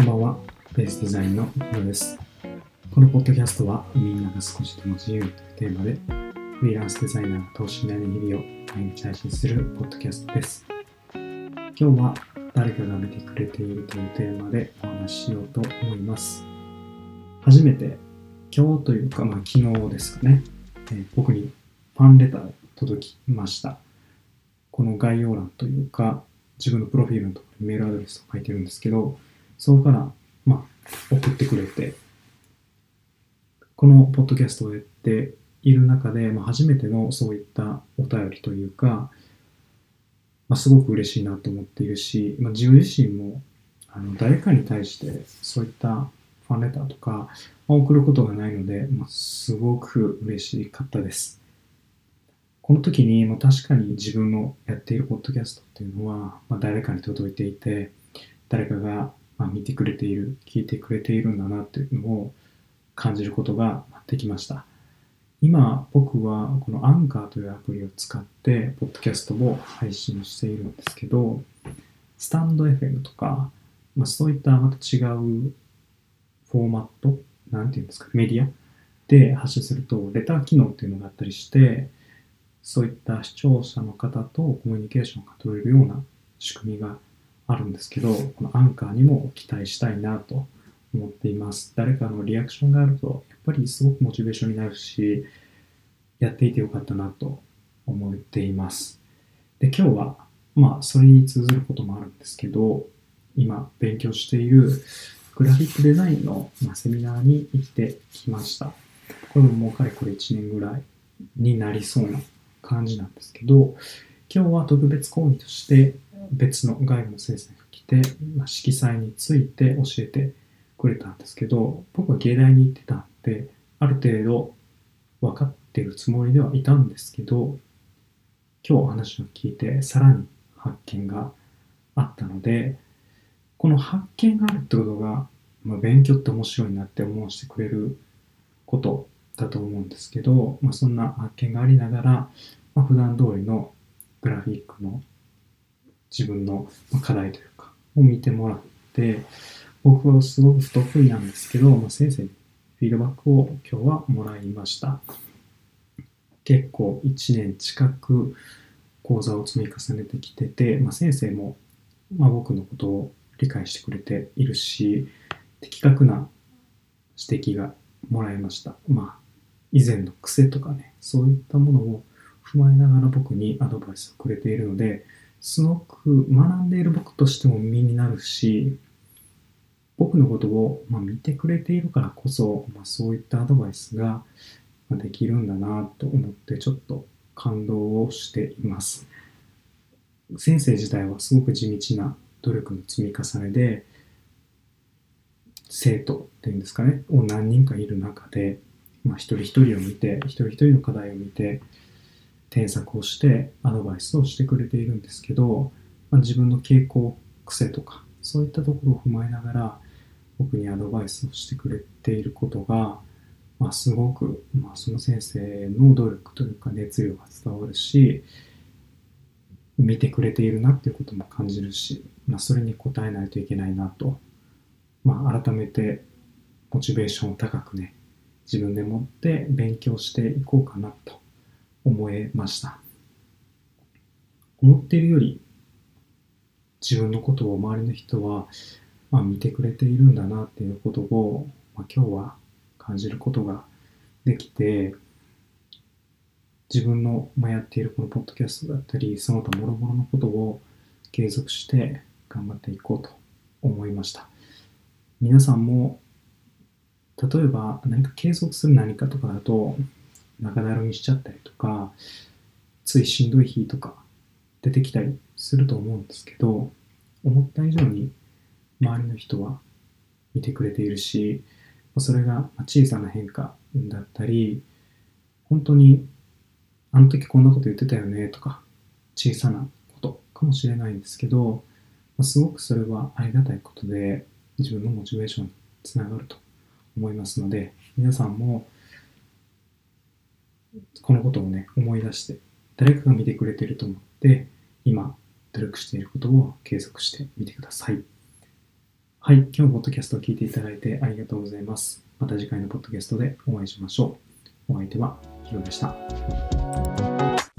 こんばんは。ベースデザインのヒロです。このポッドキャストはみんなが少しでも自由というテーマでフリーランスデザイナーが等身大の日々を毎日配信するポッドキャストです。今日は誰かが見てくれているというテーマでお話ししようと思います。初めて今日というか、まあ、昨日ですかね、えー、僕にファンレターが届きました。この概要欄というか自分のプロフィールのところにメールアドレスを書いてるんですけど、そこから、まあ、送ってくれて、このポッドキャストをやっている中で、まあ、初めてのそういったお便りというか、まあ、すごく嬉しいなと思っているし、まあ、自分自身もあの誰かに対してそういったファンレターとか、まあ、送ることがないので、まあ、すごく嬉しかったです。この時に、まあ、確かに自分のやっているポッドキャストっていうのは、まあ、誰かに届いていて、誰かがま見てくれている、聞いてくれているんだなっていうのを感じることができました。今、僕はこのアンカーというアプリを使って、ポッドキャストを配信しているんですけど、スタンド FM とか、まあ、そういったまた違うフォーマット、なんていうんですか、メディアで発信すると、レター機能っていうのがあったりして、そういった視聴者の方とコミュニケーションが取れるような仕組みがあるんですけど、このアンカーにも期待したいなと思っています。誰かのリアクションがあると、やっぱりすごくモチベーションになるし、やっていてよかったなと思っています。で、今日は、まあ、それに通ずることもあるんですけど、今勉強しているグラフィックデザインの、まセミナーに行ってきました。これももうかれこれ1年ぐらいになりそうな感じなんですけど、今日は特別講義として別の外部の先生が来て、まあ、色彩について教えてくれたんですけど、僕は芸大に行ってたんで、ある程度分かってるつもりではいたんですけど、今日話を聞いてさらに発見があったので、この発見があるってことが、まあ、勉強って面白いなって思わせてくれることだと思うんですけど、まあ、そんな発見がありながら、まあ、普段通りのグラフィックの自分の課題というか、を見てもらって、僕はすごく不得意なんですけど、まあ、先生にフィードバックを今日はもらいました。結構1年近く講座を積み重ねてきてて、まあ、先生も、まあ、僕のことを理解してくれているし、的確な指摘がもらいました。まあ、以前の癖とかね、そういったものを踏まえながら僕にアドバイスをくれているので、すごく学んでいる僕としても身になるし、僕のことを、ま見てくれているからこそ、まあ、そういったアドバイスができるんだなと思ってちょっと感動をしています。先生自体はすごく地道な努力の積み重ねで生徒っていうんですかねを何人かいる中で、まあ、一人一人を見て一人一人の課題を見て添削をしてアドバイスをしてくれているんですけど、まあ、自分の傾向癖とかそういったところを踏まえながら僕にアドバイスをしてくれていることが、まあ、すごく、まあ、その先生の努力というか熱量が伝わるし見てくれているなっていうことも感じるし、まあ、それに応えないといけないなと、まあ、改めてモチベーションを高くね自分でもって勉強していこうかなと思えました。思っているより自分のことを周りの人は、まあ、見てくれているんだなっていうことを、まあ、今日は感じることができて自分の、やっているこのポッドキャストだったりその他諸々のことを継続して頑張っていこうと思いました。皆さんも例えば何か継続する何かとかだと中だるみしちゃったりとかついしんどい日とか出てきたりすると思うんですけど思った以上に周りの人は見てくれているしそれが小さな変化だったり本当にあの時こんなこと言ってたよねとか小さなことかもしれないんですけどすごくそれはありがたいことで自分のモチベーションにつながると思いますので皆さんもこのことをね思い出して誰かが見てくれてると思って今努力していることを継続してみてくださいはい、今日もポッドキャストを聞いていただいてありがとうございます。また次回のポッドキャストでお会いしましょう。お相手はヒロでした。